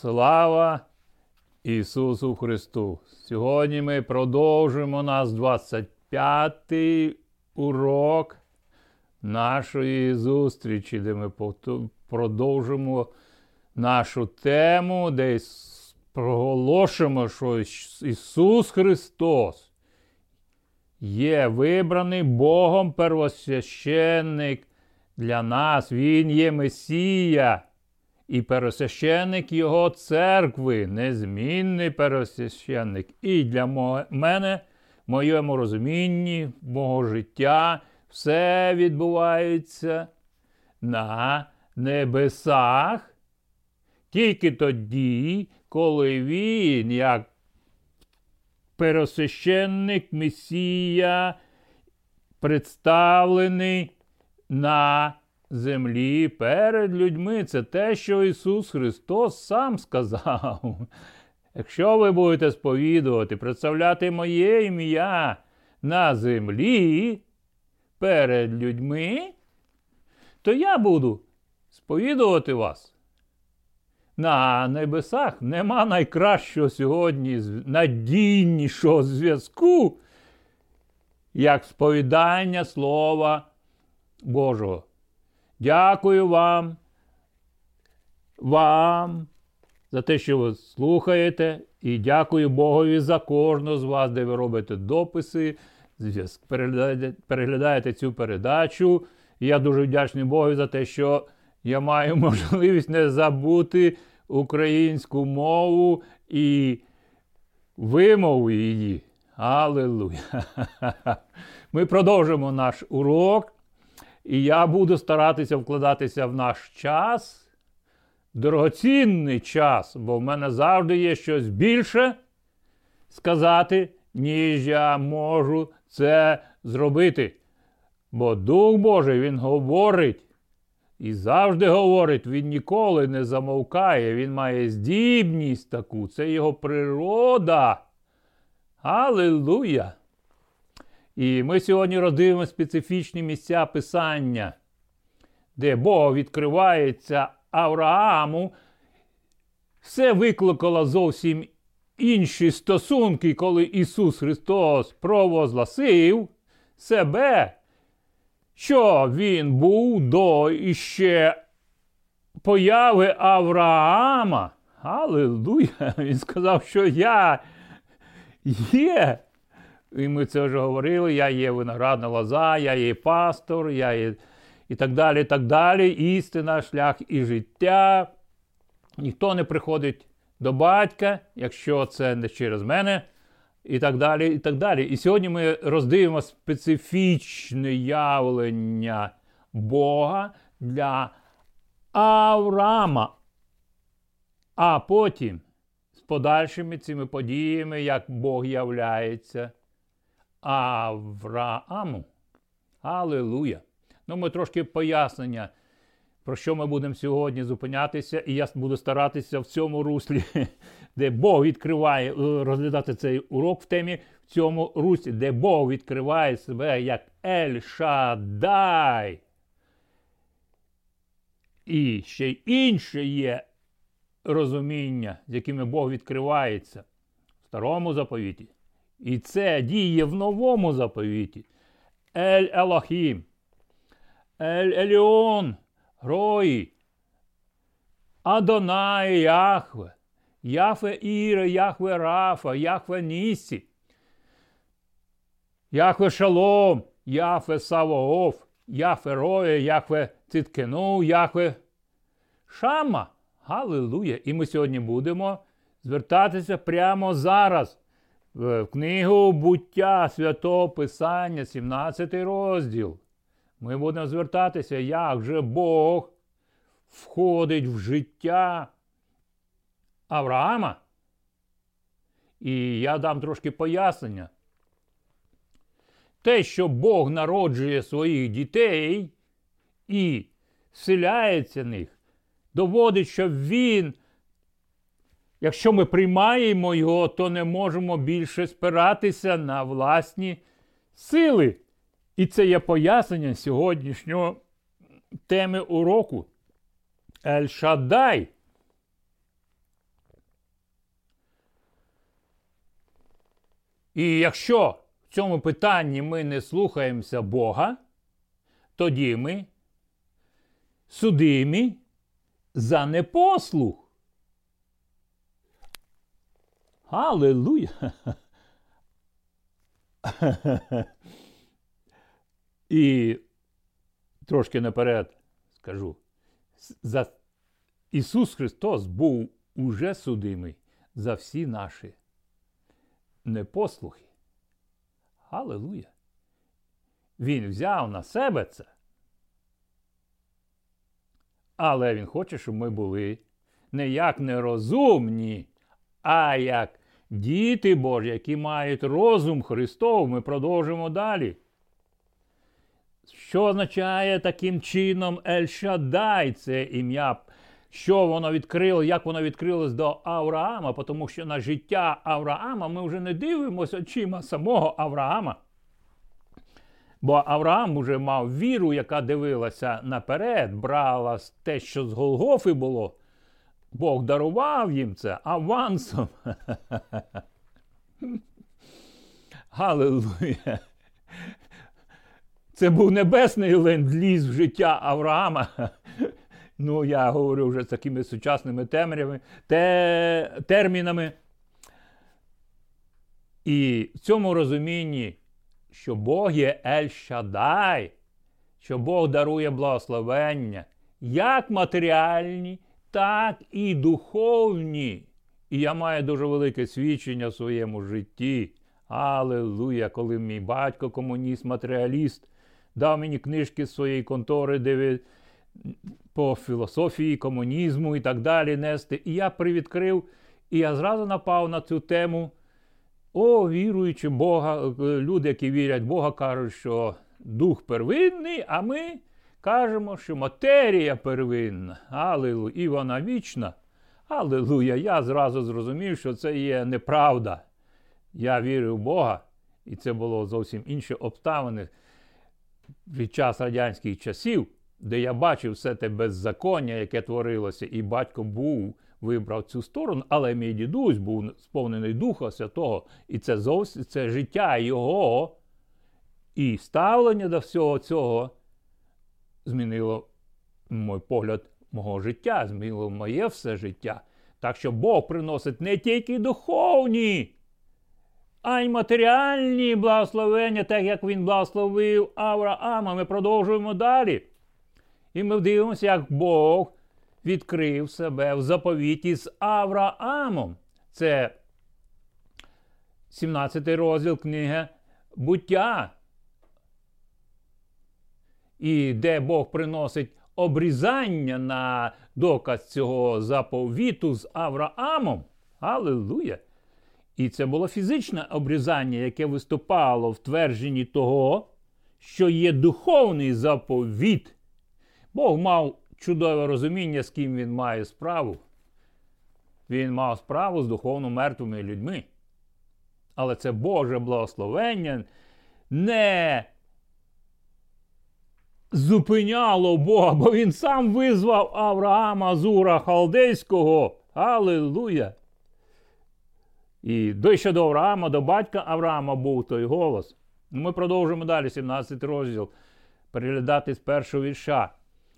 Слава Ісусу Христу! Сьогодні ми продовжуємо наш 25-й урок нашої зустрічі, де ми продовжимо нашу тему, де проголошуємо, що Ісус Христос є вибраний Богом первосвященник для нас. Він є Месія і пересвященник Його церкви, незмінний пересвященник. І для мене, в моєму розумінні, мого життя, все відбувається на небесах. Тільки тоді, коли він, як пересвященник Месія, представлений на землі перед людьми. Це те, що Ісус Христос сам сказав. Якщо ви будете сповідувати, представляти моє ім'я на землі перед людьми, то я буду сповідувати вас. На небесах нема найкращого сьогодні надійнішого зв'язку, як сповідання Слова Божого. Дякую вам, вам за те, що ви слухаєте, і дякую Богові за кожного з вас, де ви робите дописи, переглядаєте цю передачу. І я дуже вдячний Богу за те, що я маю можливість не забути українську мову і вимову її. Аллилуйя! Ми продовжимо наш урок. І я буду старатися вкладатися в наш час, дорогоцінний час, бо в мене завжди є щось більше сказати, ніж я можу це зробити. Бо Дух Божий Він говорить і завжди говорить, він ніколи не замовкає, він має здібність таку, це його природа. Аллилуйя! І ми сьогодні роздивимо специфічні місця Писання, де Бог відкривається Аврааму. Все викликало зовсім інші стосунки, коли Ісус Христос провозгласив себе, що Він був до іще появи Авраама. Аллилуйя! Він сказав, що я є і ми це вже говорили, я є виноградна лоза, я є пастор, я є і так далі. і так далі. Істина, шлях і життя. Ніхто не приходить до батька, якщо це не через мене. І так далі. І так далі. І сьогодні ми роздивимо специфічне явлення Бога для Авраама. А потім з подальшими цими подіями, як Бог являється Аврааму. Аллилуйя! Ну, ми трошки пояснення, про що ми будемо сьогодні зупинятися, і я буду старатися в цьому руслі, де Бог відкриває, е, розглядати цей урок в темі в цьому руслі, де Бог відкриває себе як Ель Шадай. І ще й інше є розуміння, з якими Бог відкривається в старому заповіті. І це діє в новому заповіті. Ель Елохім, Ель Еліон, Рої, Адонай Яхве, Яхве Іре, Яхве Рафа, Яхве Нісі, Яхве Шалом, Яхве Савооф, Яхве Роє, Яхве Цидкену, Яхве Шама. Галилуя! І ми сьогодні будемо звертатися прямо зараз в книгу буття Святого Писання, 17 розділ. Ми будемо звертатися, як же Бог входить в життя Авраама. І я дам трошки пояснення. Те, що Бог народжує своїх дітей і вселяється в них, доводить, що Він Якщо ми приймаємо його, то не можемо більше спиратися на власні сили. І це є пояснення сьогоднішнього теми уроку. Ель Шадай. І якщо в цьому питанні ми не слухаємося Бога, тоді ми судимі за непослух. Аллилуйя! І трошки наперед скажу, за Ісус Христос був уже судимий за всі наші непослухи. Аллилуйя! Він взяв на себе це. Але Він хоче, щоб ми були не як нерозумні, а як діти Божі, які мають розум Христов. Ми продовжимо далі. Що означає таким чином Ель-Шадай, це ім'я? Що воно відкрило, як воно відкрилось до Авраама, тому що на життя Авраама ми вже не дивимося очима самого Авраама. Бо Авраам уже мав віру, яка дивилася наперед, брала те, що з Голгофи було. Бог дарував їм це авансом. Галилуя! Це був небесний ленд-ліз в життя Авраама. Ну, я говорю вже з такими сучасними темрями, те, термінами. І в цьому розумінні, що Бог є Ель-Шадай, що Бог дарує благословення, як матеріальні, так і духовні. І я маю дуже велике свідчення в своєму житті. Аллилуйя, коли мій батько, комуніст, матеріаліст, дав мені книжки з своєї контори, де по філософії, комунізму і так далі нести. І я привідкрив, і я зразу напав на цю тему. О, віруючи Бога, люди, які вірять в Бога, кажуть, що дух первинний, а ми кажемо, що матерія первинна. Аллилуйя, і вона вічна. Аллилуйя, я зразу зрозумів, що це є неправда. Я вірив в Бога, і це було зовсім інші обставини від час радянських часів, де я бачив все те беззаконня, яке творилося, і батько був, вибрав цю сторону, але мій дідусь був сповнений Духа Святого, і це зовсім це життя його і ставлення до всього цього змінило мій погляд мого життя, змінило моє все життя. Так що Бог приносить не тільки духовні а й матеріальні благословення, так як він благословив Авраама. Ми продовжуємо далі. І ми дивимося, як Бог відкрив себе в заповіті з Авраамом. Це 17 розділ книги буття. І де Бог приносить обрізання на доказ цього заповіту з Авраамом. Аллилуйя! І це було фізичне обрізання, яке виступало в твердженні того, що є духовний заповіт. Бог мав чудове розуміння, з ким він має справу. Він мав справу з духовно мертвими людьми. Але це Боже благословення не зупиняло Бога, бо він сам визвав Авраама Зура Халдейського. Аллилуйя! І до до Авраама, до батька Авраама був той голос. Ну, ми продовжуємо далі, 17 розділ, переглядати з першого вірша.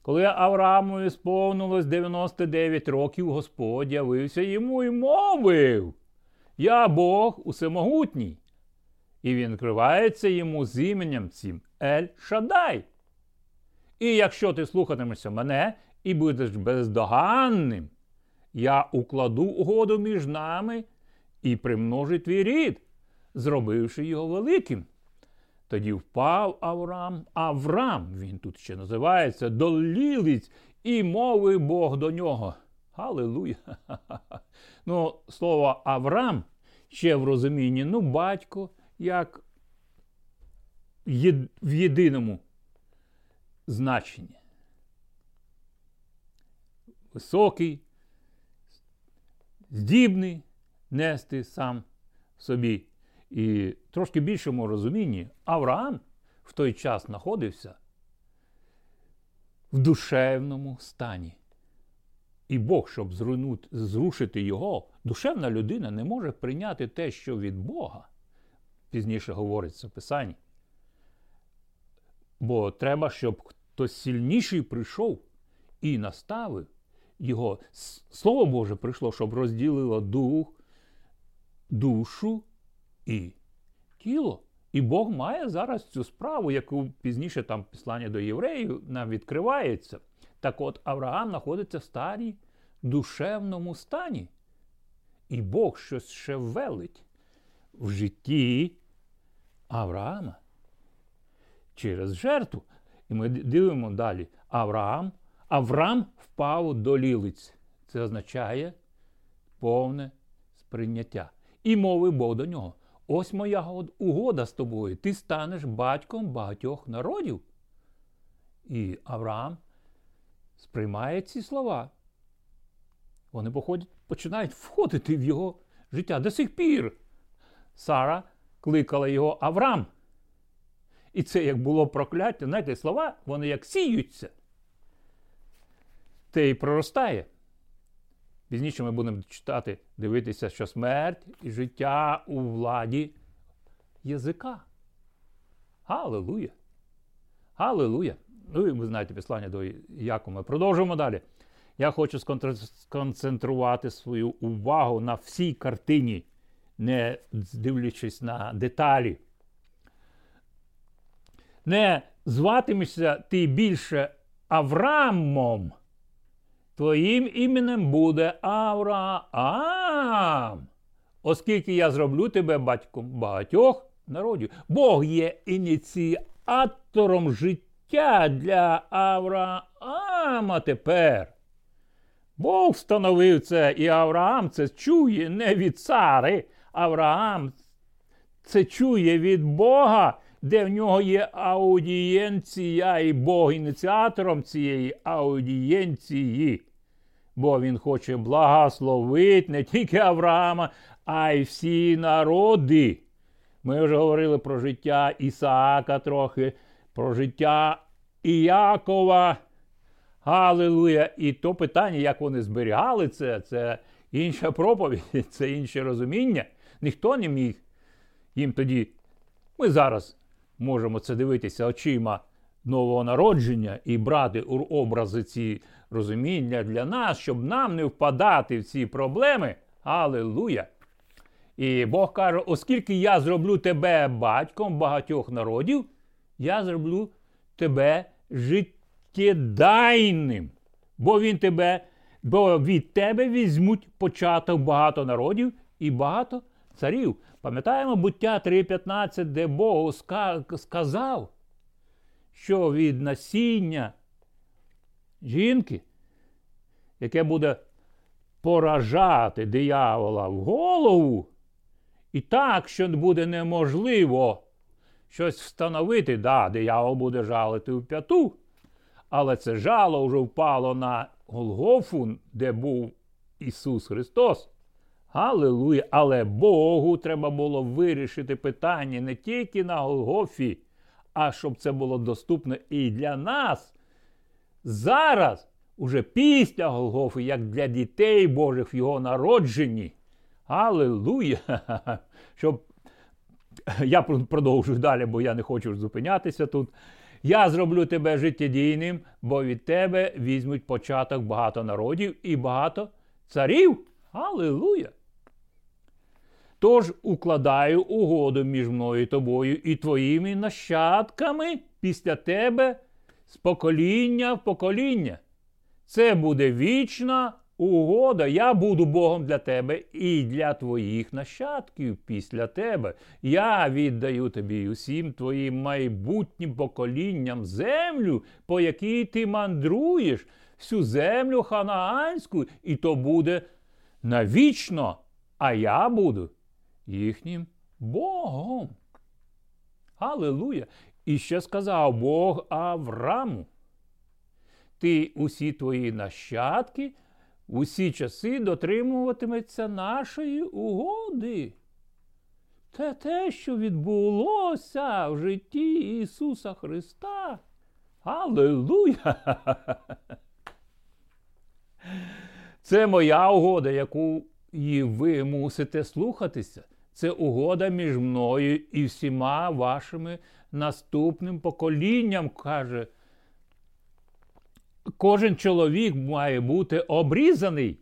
Коли Авраамові сповнилось 99 років, Господь явився йому і мовив: Я Бог усемогутній. І він кривається йому з іменем цим Ель Шадай. І якщо ти слухатимешся мене і будеш бездоганним, я укладу угоду між нами і примножить твій рід, зробивши його великим. Тоді впав Авраам, Авраам, він тут ще називається, до лілиць, і мовив Бог до нього. Аллилуйя! Ну, слово Авраам ще в розумінні, ну, батько, як в єдиному значенні. Високий, здібний, нести сам собі. І трошки більшому розумінні Авраам в той час знаходився в душевному стані. І Бог, щоб зрушити його, душевна людина не може прийняти те, що від Бога. пізніше говориться в Писанні. Бо треба, щоб хтось сильніший прийшов і наставив його. Слово Боже прийшло, щоб розділило дух, душу і тіло. І Бог має зараз цю справу, яку пізніше там післання до євреїв нам відкривається. Так от Авраам знаходиться в старій душевному стані. І Бог щось ще велить в житті Авраама через жертву. І ми дивимо далі. Авраам, Авраам впав до лілиць. Це означає повне сприйняття. І мовив Бог до нього. Ось моя угода з тобою. Ти станеш батьком багатьох народів. І Авраам сприймає ці слова. Вони походять, починають входити в його життя. До сих пір Сара кликала його Авраам. І це як було прокляття, знаєте, слова, вони як сіються, те й проростає. Пізніше ми будемо читати, дивитися, що смерть і життя у владі язика. Галилуя! Галилуя! Ну і ви знаєте післання до Якова. Ми продовжуємо далі. Я хочу сконцентрувати свою увагу на всій картині, не дивлячись на деталі. Не зватимешся ти більше Авраамом, твоїм іменем буде Авраам. Оскільки я зроблю тебе батьком багатьох народів. Бог є ініціатором життя для Авраама тепер. Бог встановив це, і Авраам це чує не від цари. Авраам це чує від Бога, де в нього є аудієнція, і Бог ініціатором цієї аудієнції. Бо він хоче благословити не тільки Авраама, а й всі народи. Ми вже говорили про життя Ісаака трохи, про життя Іякова. Аллилуйя! І то питання, як вони зберігали це, це інша проповідь, це інше розуміння. Ніхто не міг їм тоді. Ми зараз можемо це дивитися очима нового народження і брати образи ці розуміння для нас, щоб нам не впадати в ці проблеми. Аллилуйя! І Бог каже: оскільки я зроблю тебе батьком багатьох народів, я зроблю тебе життєдайним, бо він тебе, бо від тебе візьмуть початок багато народів і багато царів. Пам'ятаємо буття 3.15, де Бог сказав, що від насіння жінки, яке буде поражати диявола в голову, і так, що буде неможливо щось встановити, да, диявол буде жалити в п'яту, але це жало вже впало на Голгофу, де був Ісус Христос. Аллилуйя! Але Богу треба було вирішити питання не тільки на Голгофі, а щоб це було доступно і для нас. Зараз, уже після Голгофи, як для дітей Божих в його народженні. Аллилуйя! Щоб я продовжую далі, бо я не хочу зупинятися тут. Я зроблю тебе життєдійним, бо від тебе візьмуть початок багато народів і багато царів. Аллилуйя! Тож укладаю угоду між мною і тобою і твоїми нащадками після тебе з покоління в покоління. Це буде вічна угода. Я буду Богом для тебе і для твоїх нащадків після тебе. Я віддаю тобі усім твоїм майбутнім поколінням землю, по якій ти мандруєш, всю землю ханаанську, і то буде навічно, а я буду їхнім Богом. Аллилуйя! І ще сказав Бог Авраму. Ти усі твої нащадки усі часи дотримуватиметься нашої угоди. Це те, що відбулося в житті Ісуса Христа. Аллилуйя! Це моя угода, яку і ви мусите слухатися. Це угода між мною і всіма вашими наступним поколінням, каже. Кожен чоловік має бути обрізаний.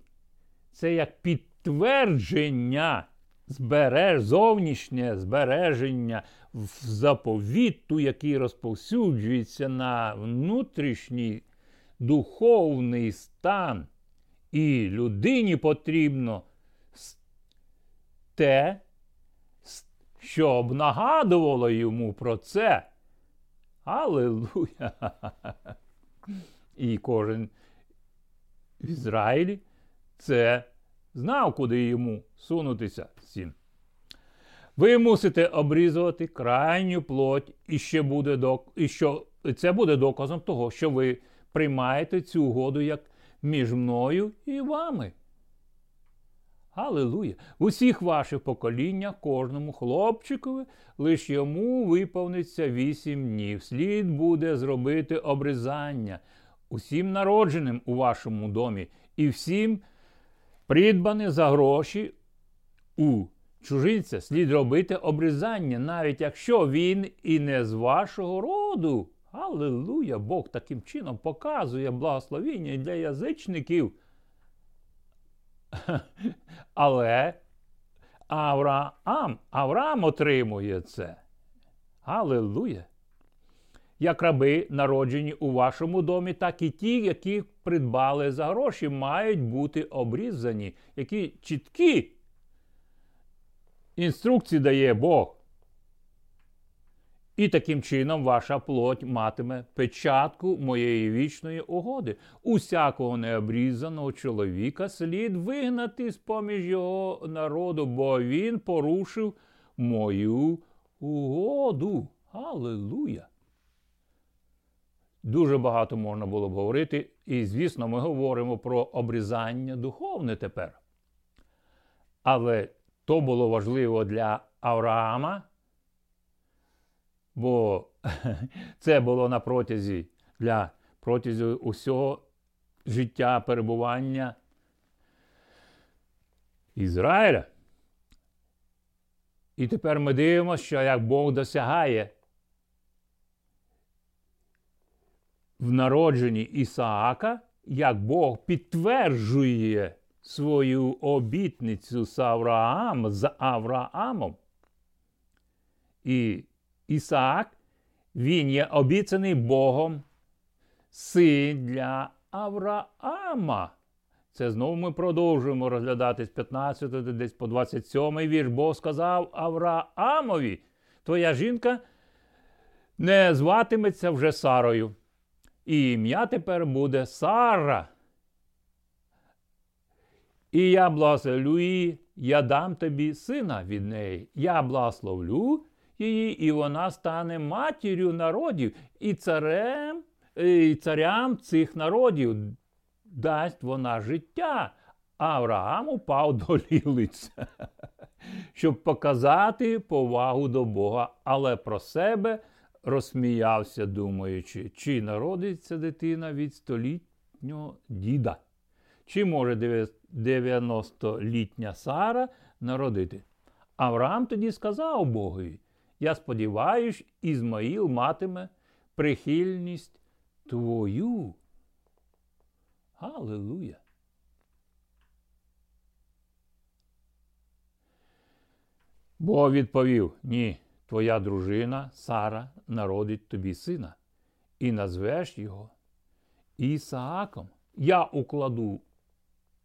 Це як підтвердження збереж, зовнішнє збереження в заповіту, який розповсюджується на внутрішній духовний стан. І людині потрібно те, щоб нагадувало йому про це. Аллилуйя! І кожен в Ізраїлі це знав, куди йому сунутися сін. Ви мусите обрізувати крайню плоть, і ще буде док... і що це буде доказом того, що ви приймаєте цю угоду як між мною і вами. Аллилуйя! В усіх ваших поколіннях кожному хлопчикові лише йому виповниться вісім днів. Слід буде зробити обрізання усім народженим у вашому домі і всім придбане за гроші у чужинця слід робити обрізання, навіть якщо він і не з вашого роду. Аллилуйя! Бог таким чином показує благословіння для язичників. Але Авраам, Авраам отримує це. Аллилуйя! Як раби, народжені у вашому домі, так і ті, які придбали за гроші, мають бути обрізані, які чіткі інструкції дає Бог. І таким чином ваша плоть матиме печатку моєї вічної угоди. Усякого необрізаного чоловіка слід вигнати з поміж його народу, бо він порушив мою угоду. Аллилуйя! Дуже багато можна було б говорити, і, звісно, ми говоримо про обрізання духовне тепер. Але то було важливо для Авраама, бо це було на протязі для протязі усього життя перебування Ізраїля. І тепер ми дивимося, що як Бог досягає в народженні Ісаака, як Бог підтверджує свою обітницю з Авраам, з Авраамом. І Ісаак, він є обіцяний Богом син для Авраама. Це знову ми продовжуємо розглядати з 15 десь по 27 вірш. Бог сказав Авраамові, твоя жінка не зватиметься вже Сарою. І ім'я тепер буде Сара. І я благословлю її, я дам тобі сина від неї. Я благословлю її, і вона стане матір'ю народів і царем, і царям цих народів. Дасть вона життя. Авраам упав до лілиця, щоб показати повагу до Бога, але про себе розсміявся, думаючи, чи народиться дитина від столітнього діда, чи може 90-літня Сара народити. Авраам тоді сказав Богові: Я сподіваюсь, Ізмаїл матиме прихильність твою. Аллилуйя! Бог відповів: Ні, твоя дружина Сара народить тобі сина, і назвеш його Ісааком. Я укладу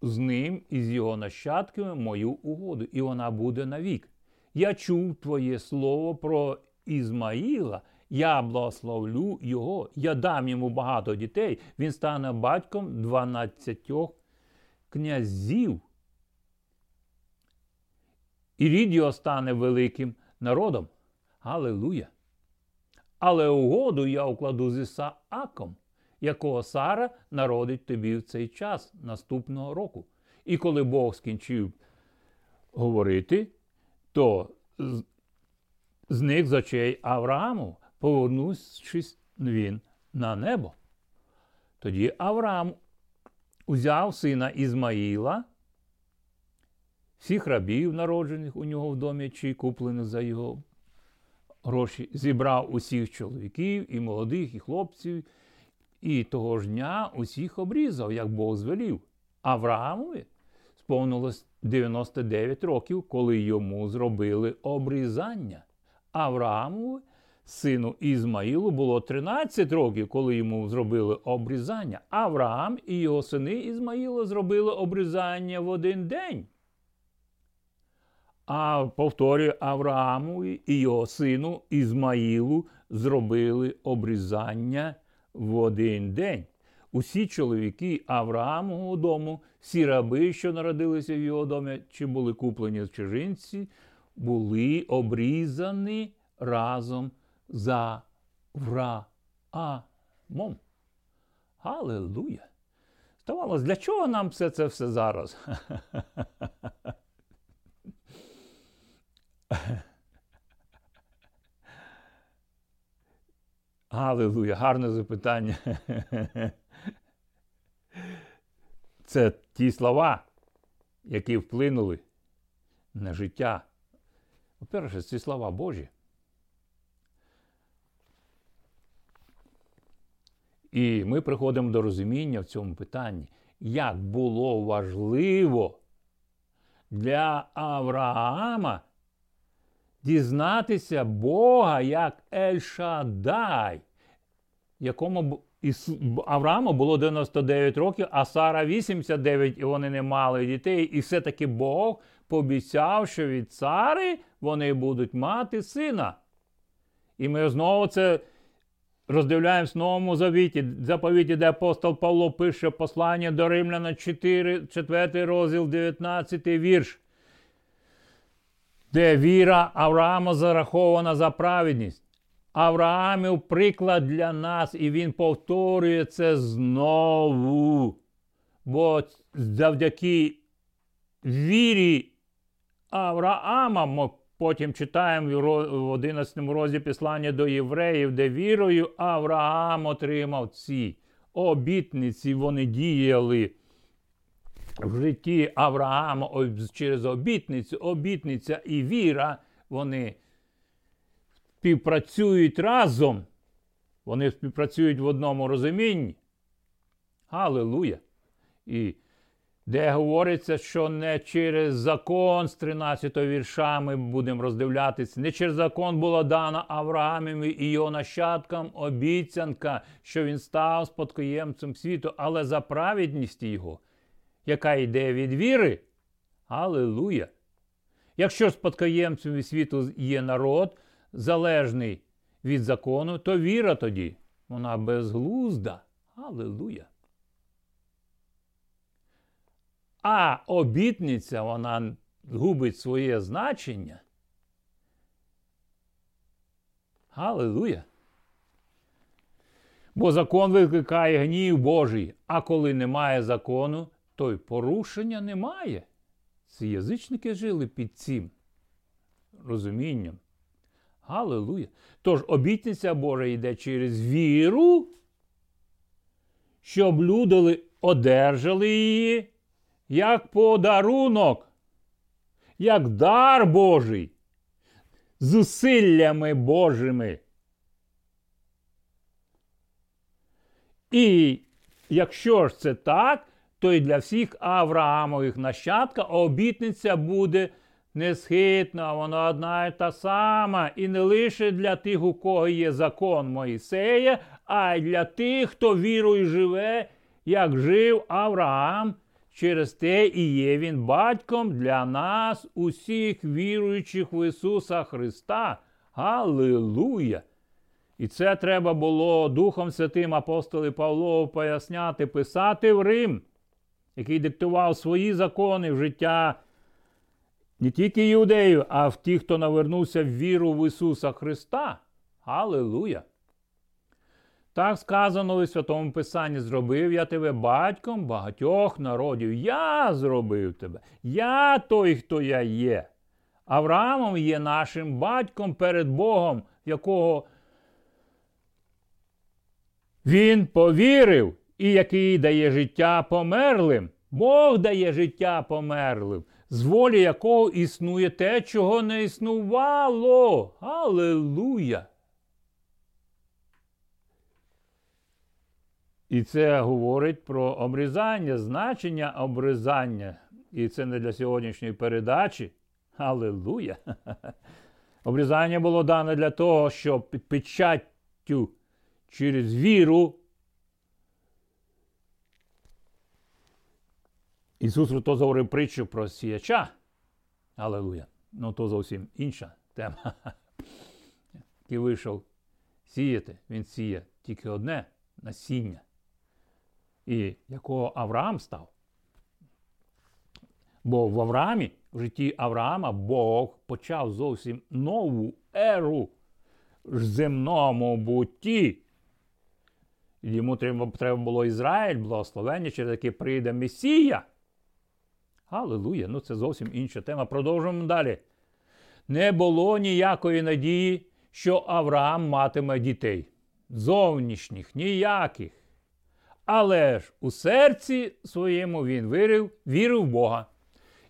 з ним і з його нащадками мою угоду, і вона буде навік. Я чув твоє слово про Ізмаїла, я благословлю його, я дам йому багато дітей, він стане батьком дванадцятьох князів. І рід його стане великим народом. Аллилуйя! Але угоду я укладу з Ісааком, якого Сара народить тобі в цей час наступного року. І коли Бог скінчив говорити, то з них з очей Аврааму, повернувшись він на небо. Тоді Авраам узяв сина Ізмаїла всіх рабів, народжених у нього в домі, чи куплених за його гроші, зібрав усіх чоловіків, і молодих, і хлопців, і того ж дня усіх обрізав, як Бог звелів. Авраамові сповнилось 99 років, коли йому зробили обрізання. Авраамові, сину Ізмаїлу, було 13 років, коли йому зробили обрізання. Авраам і його сини Ізмаїла зробили обрізання в один день. А повторюю, Аврааму і його сину Ізмаїлу зробили обрізання в один день. Усі чоловіки Авраамового дому, всі раби, що народилися в його домі, чи були куплені з чужинці, були обрізані разом за Авраамом. Галилуя! Здавалось, для чого нам все це все зараз? Галилуя, гарне запитання. Це ті слова, які вплинули на життя. По-перше, ці слова Божі. І ми приходимо до розуміння в цьому питанні, як було важливо для Авраама дізнатися Бога як Ель-Шадай, якому Аврааму було 99 років, а Сара 89, і вони не мали дітей. І все-таки Бог пообіцяв, що від цари вони будуть мати сина. І ми знову це роздивляємось в новому завіті, заповіті, де апостол Павло пише послання до Римляна 4, 4 розділ, 19 вірш де віра Авраама зарахована за праведність. Авраамів приклад для нас, і він повторює це знову. Бо завдяки вірі Авраама, ми потім читаємо в 11 розділі післання до євреїв, де вірою Авраам отримав ці обітниці, вони діяли в житті Авраама через обітницю, обітниця і віра, вони співпрацюють разом. Вони співпрацюють в одному розумінні. Аллилуйя! І де говориться, що не через закон з 13 вірша ми будемо роздивлятися, не через закон була дана Авраамові і його нащадкам обіцянка, що він став спадкоємцем світу, але за праведність його яка йде від віри. Аллилуйя! Якщо спадкоємцем світу є народ, залежний від закону, то віра тоді, вона безглузда. Аллилуйя. А обітниця вона губить своє значення. Аллилуйя. Бо закон викликає гнів Божий, а коли немає закону, то й порушення немає. Ці язичники жили під цим розумінням. Галилуя! Тож обітниця Божа йде через віру, щоб люди одержали її як подарунок, як дар Божий, зусиллями Божими. І якщо ж це так, то й для всіх Авраамових нащадка обітниця буде несхитна, вона одна і та сама, і не лише для тих, у кого є закон Моїсея, а й для тих, хто вірою живе, як жив Авраам. Через те і є він батьком для нас, усіх віруючих в Ісуса Христа. Галилуя! І це треба було Духом Святим апостоли Павлову поясняти, писати в Рим який диктував свої закони в життя не тільки юдеїв, а в тих, хто навернувся в віру в Ісуса Христа. Аллилуйя! Так сказано у Святому Писанні: зробив я тебе батьком багатьох народів. Я зробив тебе. Я той, хто я є. Авраамом є нашим батьком перед Богом, якого він повірив і який дає життя померлим. Бог дає життя померлим. з волі якого існує те, чого не існувало. Аллилуйя! І це говорить про обрізання, значення обрізання. І це не для сьогоднішньої передачі. Аллилуйя! Обрізання було дане для того, щоб під печаттю через віру. Ісус Христос говорив притчу про сіяча. Аллилуйя. Ну, то зовсім інша тема. Який вийшов сіяти, він сіє тільки одне насіння. І якого Авраам став. Бо в Авраамі, в житті Авраама, Бог почав зовсім нову еру в земному бутті. Йому треба було Ізраїль, благословення, через яке прийде Месія. Аллилуйя! Ну це зовсім інша тема. Продовжуємо далі. Не було ніякої надії, що Авраам матиме дітей. Зовнішніх, ніяких. Але ж у серці своєму він вірив, вірив в Бога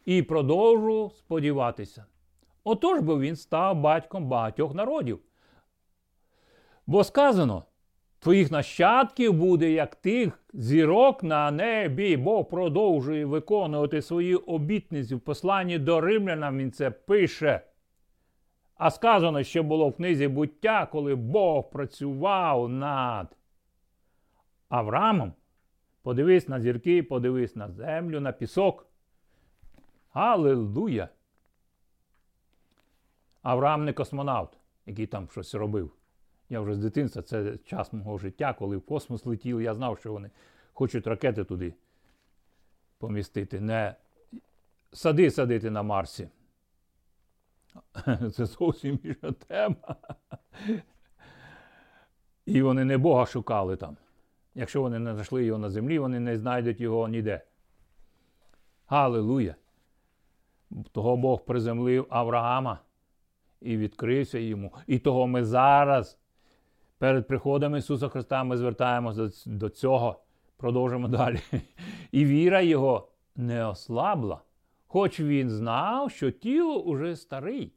і продовжував сподіватися. Отож би він став батьком багатьох народів. Бо сказано, твоїх нащадків буде, як тих зірок на небі, Бог продовжує виконувати свої обітниці в посланні до римлянам він це пише. А сказано, що було в книзі буття, коли Бог працював над Авраамом. Подивись на зірки, подивись на землю, на пісок. Аллилуйя! Авраам не космонавт, який там щось робив. Я вже з дитинства, це час мого життя, коли в космос летів, я знав, що вони хочуть ракети туди помістити, не сади садити на Марсі. Це зовсім інша тема. І вони не Бога шукали там. Якщо вони не знайшли його на землі, вони не знайдуть його ніде. Галилуя! Того Бог приземлив Авраама і відкрився йому. І того ми зараз, перед приходом Ісуса Христа, ми звертаємося до цього. Продовжимо далі. І віра Його не ослабла, хоч він знав, що тіло уже старий,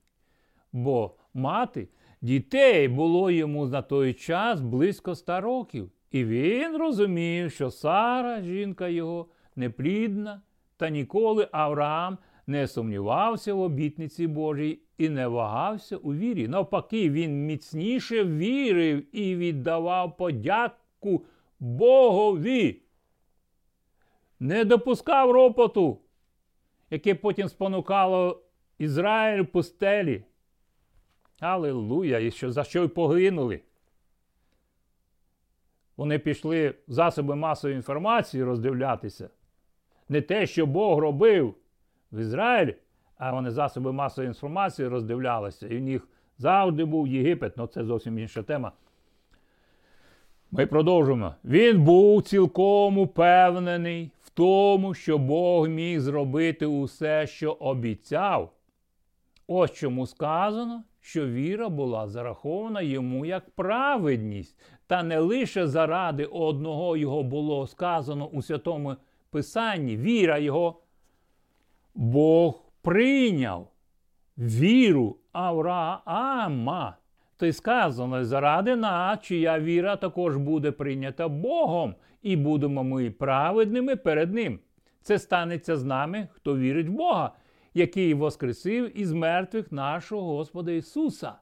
бо мати дітей було йому на той час близько ста років. І він розумів, що Сара, жінка його, неплідна, та ніколи Авраам не сумнівався в обітниці Божій і не вагався у вірі. Навпаки, він міцніше вірив і віддавав подяку Богові. Не допускав ропоту, яке потім спонукало Ізраїль в пустелі. Аллилуйя! І що, за що й погинули. Вони пішли засоби масової інформації роздивлятися. Не те, що Бог робив в Ізраїлі, а вони засоби масової інформації роздивлялися. І в них завжди був Єгипет, але це зовсім інша тема. Ми продовжуємо. Він був цілком упевнений в тому, що Бог міг зробити усе, що обіцяв. Ось чому сказано, що віра була зарахована йому як праведність, та не лише заради одного його було сказано у святому Писанні. Віра його Бог прийняв віру Авраама. То й сказано, заради нас, чия віра також буде прийнята Богом, і будемо ми праведними перед Ним. Це станеться з нами, хто вірить в Бога, який воскресив із мертвих нашого Господа Ісуса.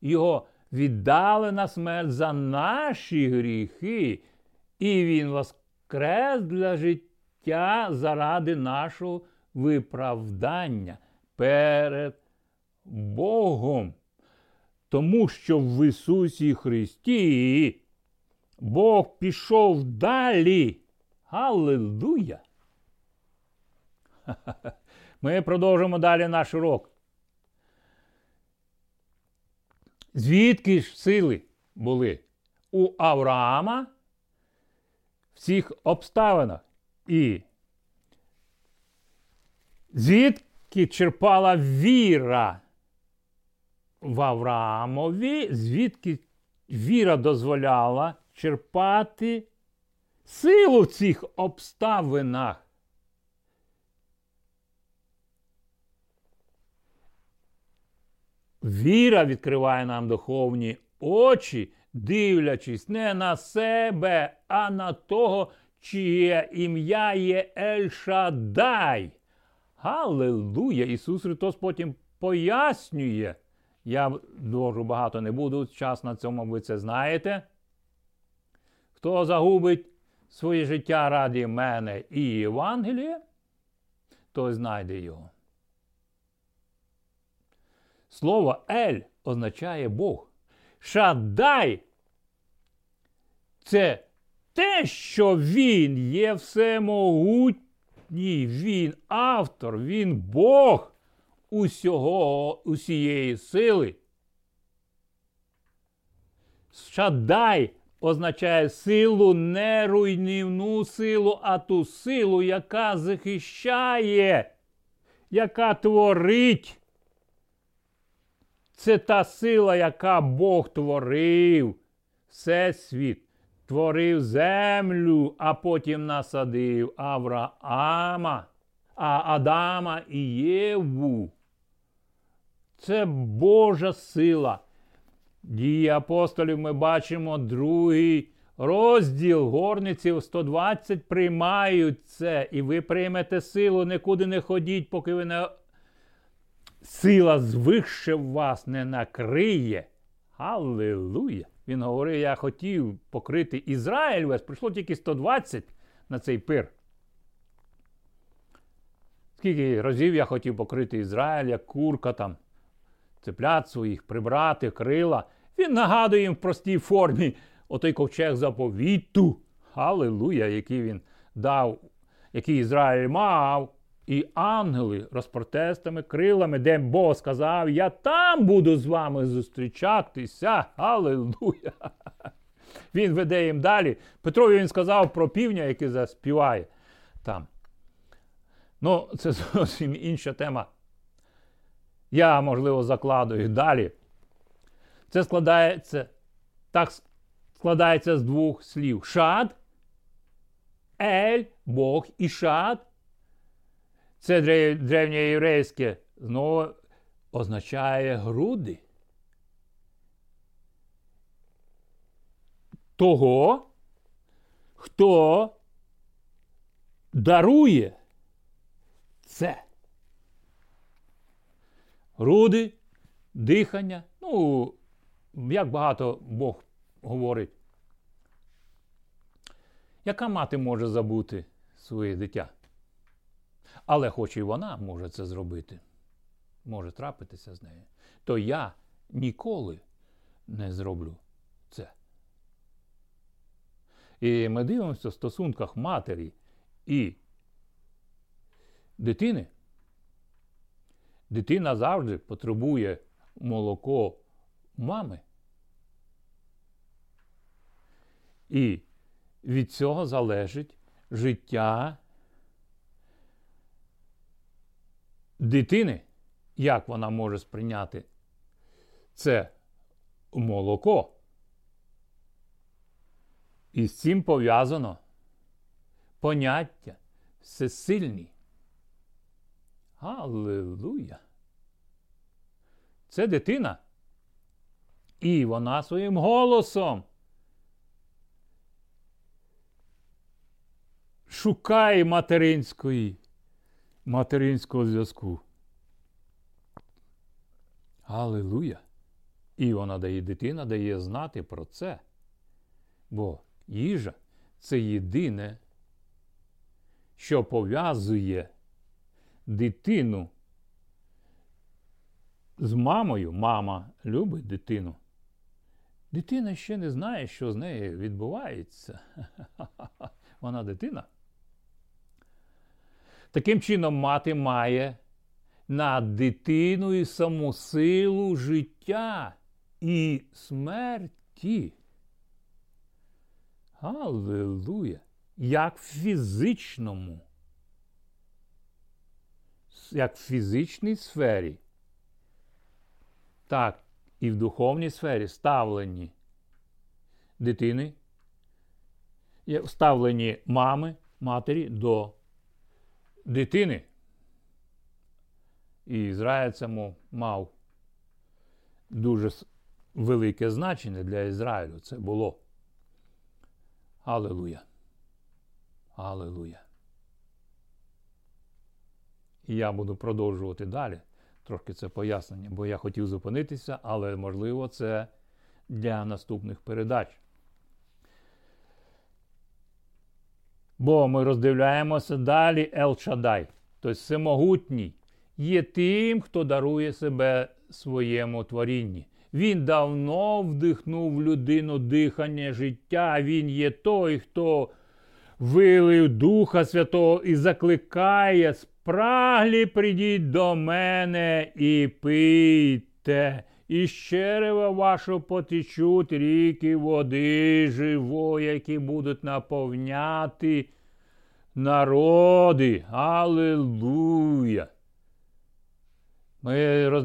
Його віддали на смерть за наші гріхи, і Він воскрес для життя заради нашого виправдання перед Богом. Тому що в Ісусі Христі Бог пішов далі. Аллилуйя! Ми продовжимо далі наш урок. Звідки ж сили були у Авраама в цих обставинах? І Звідки черпала віра в Авраамові, звідки віра дозволяла черпати силу в цих обставинах? Віра відкриває нам духовні очі, дивлячись не на себе, а на того, чиє ім'я є Ельшадай. Галилуя! Ісус Христос потім пояснює. Я дуже багато не буду, час на цьому ви це знаєте. Хто загубить своє життя раді мене і Євангелія, той знайде його. Слово Ель означає Бог. Шадай це те, що Він є всемогутній, Він автор, Він Бог усього, усієї сили. Шадай означає силу, не руйнівну силу, а ту силу, яка захищає, яка творить. Це та сила, яка Бог творив всесвіт, творив землю, а потім насадив Авраама, а Адама і Єву. Це Божа сила. Дії апостолів ми бачимо другий розділ горниців 120 приймають це, і ви приймете силу, нікуди не ходіть, поки ви не сила звище вас не накриє. Аллилуйя! Він говорив, я хотів покрити Ізраїль весь, прийшло тільки 120 на цей пир. Скільки разів я хотів покрити Ізраїль, як курка там, цеплят своїх, прибрати крила. Він нагадує їм в простій формі отой ковчег заповіту. Аллилуйя, який він дав, який Ізраїль мав і ангели розпротестами, крилами, де Бог сказав, я там буду з вами зустрічатися. Аллилуйя! Він веде їм далі. Петрові він сказав про півня, який заспіває там. Ну, це зовсім інша тема. Я, можливо, закладую далі. Це складається так складається з двох слів. Шад, Ель, Бог і шад це древньоєврейське знову означає груди. Того, хто дарує це. Груди, дихання. Ну, як багато Бог говорить. Яка мати може забути своє дитя? Але хоч і вона може це зробити, може трапитися з нею, то я ніколи не зроблю це. І ми дивимося в стосунках матері і дитини. Дитина завжди потребує молоко мами. І від цього залежить життя дитини, як вона може сприйняти це молоко. І з цим пов'язано поняття всесильний. Аллилуйя! Це дитина. І вона своїм голосом шукає материнської материнського зв'язку. Аллилуйя! І вона дає дитина дає знати про це. Бо їжа це єдине, що пов'язує дитину з мамою. Мама любить дитину. Дитина ще не знає, що з нею відбувається. Вона дитина. Таким чином, мати має над дитиною саму силу життя і смерті. Аллилуйя! Як в фізичному, як в фізичній сфері, так і в духовній сфері ставлені дитини, ставлені мами, матері до дитини. І Ізраїль цьому мав дуже велике значення для Ізраїлю це було. Аллилуйя. Аллилуйя. І я буду продовжувати далі. Трошки це пояснення, бо я хотів зупинитися, але можливо це для наступних передач. Бо ми роздивляємося далі Ел-Шадай, тобто всемогутній, є тим, хто дарує себе своєму творінні. Він давно вдихнув в людину дихання життя. Він є той, хто вилив Духа Святого і закликає спраглі прийдіть до мене і пийте. І з черева вашого потечуть ріки води живої, які будуть наповняти народи. Аллилуйя! Ми роз...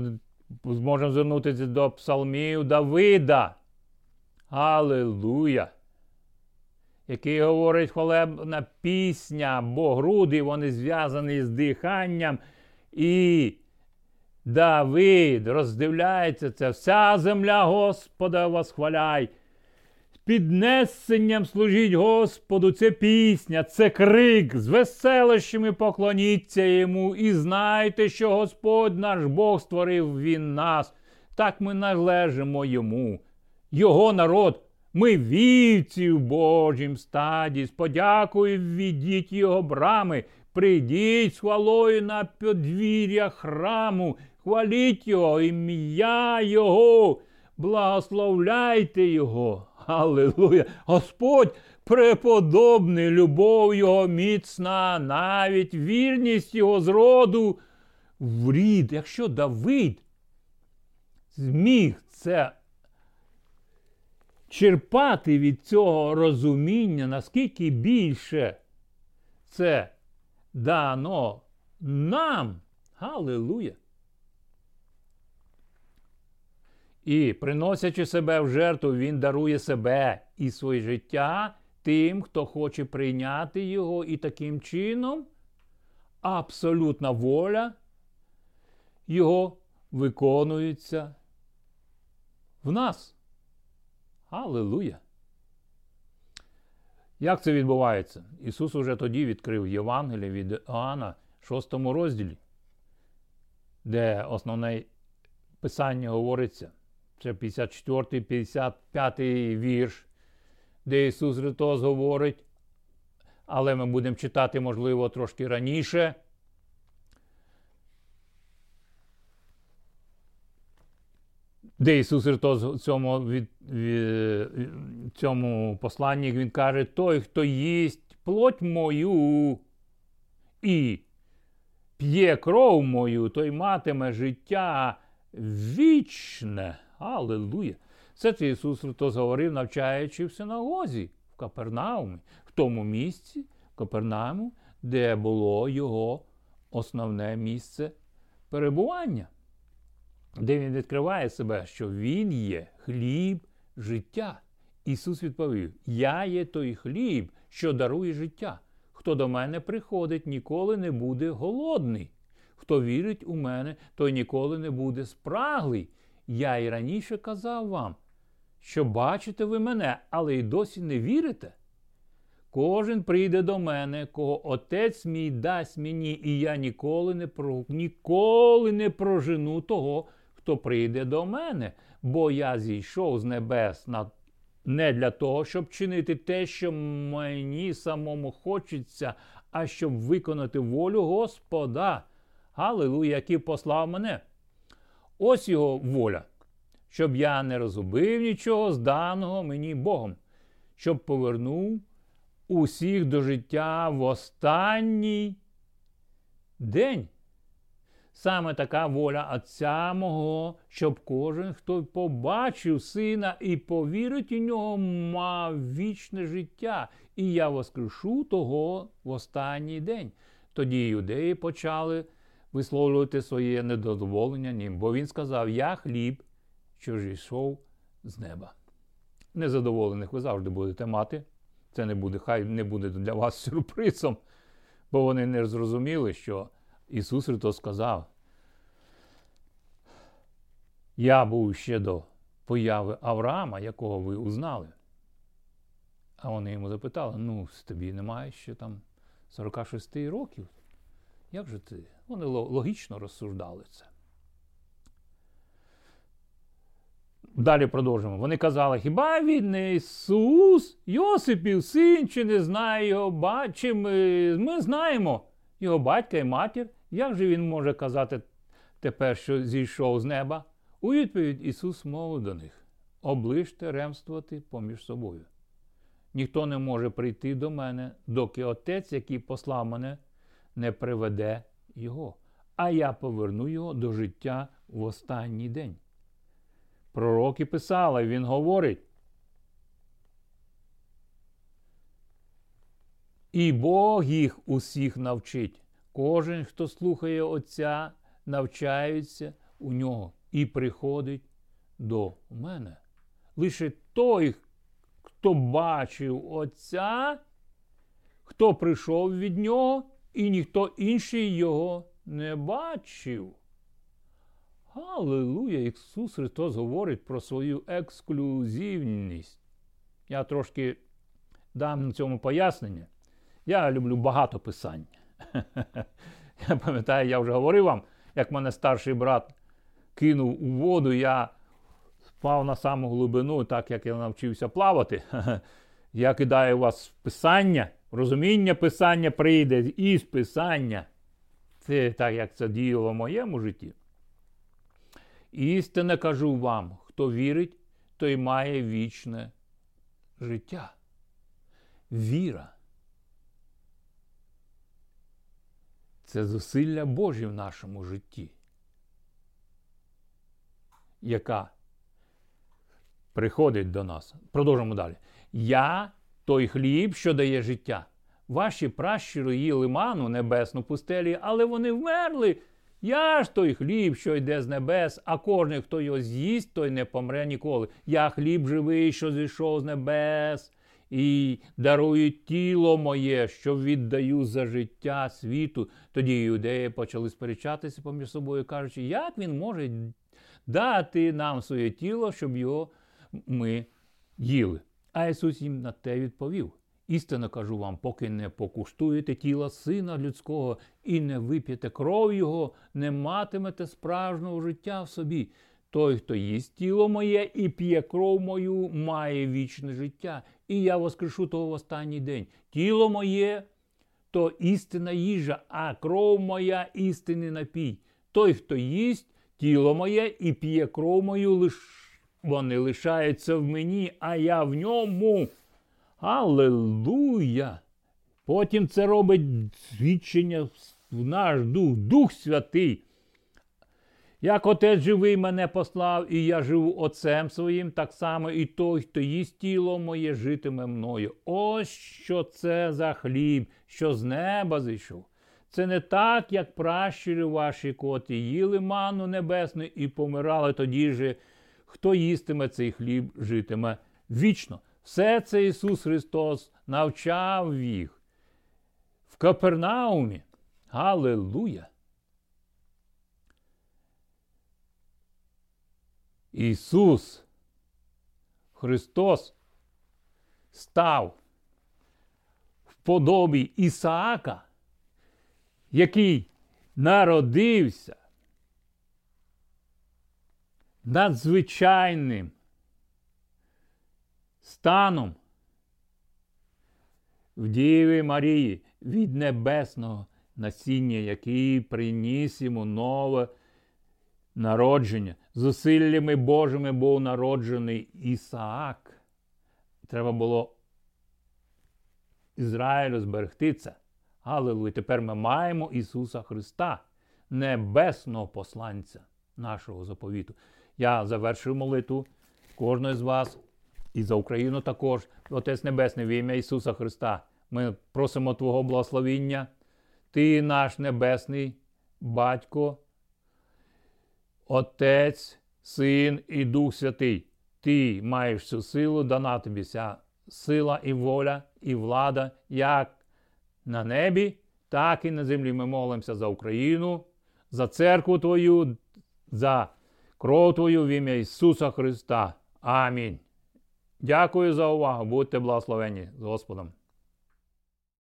зможемо звернутися до псалмів Давида. Аллилуйя! Який говорить хвалебна пісня, бо груди вони зв'язані з диханням. І Давид роздивляється це, вся земля Господа восхваляй. З піднесенням служіть Господу, це пісня, це крик, з веселощами поклоніться йому. І знайте, що Господь наш Бог створив Він нас. Так ми належимо йому. Його народ, ми вівці в Божім стаді, з подякою ввідіть його брами, прийдіть з хвалою на подвір'я храму, хваліть його, ім'я Його, благословляйте Його. Аллилуйя! Господь преподобний, любов Його міцна, навіть вірність Його зроду в рід. Якщо Давид зміг це черпати від цього розуміння, наскільки більше це дано нам. Аллилуйя! І, приносячи себе в жертву, він дарує себе і своє життя тим, хто хоче прийняти його, і таким чином абсолютна воля його виконується в нас. Аллилуйя! Як це відбувається? Ісус уже тоді відкрив Євангеліє від Іоанна, 6 розділі, де основне писання говориться. Це 54, 55 вірш, де Ісус Христос говорить, але ми будемо читати, можливо, трошки раніше. Де Ісус Христос в цьому від, від, цьому посланні Він каже: Той, хто їсть плоть мою і п'є кров мою, той матиме життя вічне. Аллилуйя! Це це Ісус Христос говорив, навчаючи в синагозі в Капернаумі, в тому місці Капернауму, де було його основне місце перебування, де він відкриває себе, що Він є хліб життя. Ісус відповів: Я є той хліб, що дарує життя. Хто до мене приходить, ніколи не буде голодний. Хто вірить у мене, той ніколи не буде спраглий. Я і раніше казав вам, що бачите ви мене, але й досі не вірите. Кожен прийде до мене, кого отець мій дасть мені, і я ніколи не про, ніколи не прожену того, хто прийде до мене, бо я зійшов з небес на, не для того, щоб чинити те, що мені самому хочеться, а щоб виконати волю Господа. Галилуя, який послав мене. Ось його воля, щоб я не розгубив нічого з даного мені Богом, щоб повернув усіх до життя в останній день. Саме така воля Отця мого, щоб кожен, хто побачив сина і повірить у нього, мав вічне життя, і я воскрешу того в останній день. Тоді юдеї почали висловлювати своє недоволення ним, бо він сказав: Я хліб, що ж йшов з неба. Незадоволених ви завжди будете мати. Це не буде, хай не буде для вас сюрпризом, бо вони не зрозуміли, що Ісус Христос сказав. Я був ще до появи Авраама, якого ви узнали. А вони йому запитали: ну, тобі немає ще там 46 років. Як же ти? Вони логічно розсуждали це. Далі продовжимо. Вони казали, хіба він не Ісус, Йосипів, син, чи не знає його батька? Ми, ми знаємо його батька і матір. Як же він може казати тепер, що зійшов з неба? У відповідь Ісус мовив до них: оближте ремствувати поміж собою. Ніхто не може прийти до мене, доки Отець, який послав мене, не приведе його, а я поверну його до життя в останній день. Пророки писали, він говорить. І Бог їх усіх навчить. Кожен, хто слухає Отця, навчається у нього і приходить до мене. Лише той, хто бачив Отця, хто прийшов від нього, і ніхто інший його не бачив. Аллилуйя! Ісус Христос говорить про свою ексклюзивність. Я трошки дам на цьому пояснення. Я люблю багато писань. Я пам'ятаю, я вже говорив вам, як мене старший брат кинув у воду, я впав на саму глибину, так як я навчився плавати. Я кидаю вас в писання, розуміння писання прийде із писання. Це так, як це діяло в моєму житті. Істинно кажу вам, хто вірить, той має вічне життя. Віра. Це зусилля Божі в нашому житті, яка приходить до нас. Продовжимо далі. Я той хліб, що дає життя. Ваші пращури їли ману небесну пустелі, але вони вмерли. Я ж той хліб, що йде з небес, а кожен, хто його з'їсть, той не помре ніколи. Я хліб живий, що зійшов з небес, і дарую тіло моє, що віддаю за життя світу. Тоді іудеї почали сперечатися поміж собою, кажучи, як він може дати нам своє тіло, щоб його ми їли. А Ісус їм на те відповів. Істинно кажу вам, поки не покуштуєте тіла Сина Людського і не вип'єте кров Його, не матимете справжнього життя в собі. Той, хто їсть тіло моє і п'є кров мою, має вічне життя, і я воскрешу того в останній день. Тіло моє то істинна їжа, а кров моя істинний напій. Той, хто їсть тіло моє і п'є кров мою, лиш... вони лишаються в мені, а я в ньому. Аллилуйя! Потім це робить свідчення в наш дух, Дух Святий. Як Отець живий мене послав, і я живу Отцем своїм, так само і той, хто їсть тіло моє, житиме мною. Ось що це за хліб, що з неба зійшов. Це не так, як пращури ваші коті їли ману небесну і помирали тоді же, хто їстиме цей хліб, житиме вічно. Все це Ісус Христос навчав їх в Капернаумі. Галилуя! Ісус Христос став в подобі Ісаака, який народився надзвичайним станом в Діви Марії від небесного насіння, який приніс йому нове народження. Зусиллями Божими був народжений Ісаак. Треба було Ізраїлю зберегти це. Аллилуйя. Тепер ми маємо Ісуса Христа, небесного посланця нашого заповіту. Я завершую молитву кожного з вас і за Україну також, Отець Небесний, в ім'я Ісуса Христа. Ми просимо Твого благословіння. Ти наш Небесний Батько, Отець, Син і Дух Святий. Ти маєш всю силу, дана тобі вся сила і воля, і влада, як на небі, так і на землі. Ми молимося за Україну, за церкву Твою, за кров Твою в ім'я Ісуса Христа. Амінь. Дякую за увагу. Будьте благословені з Господом.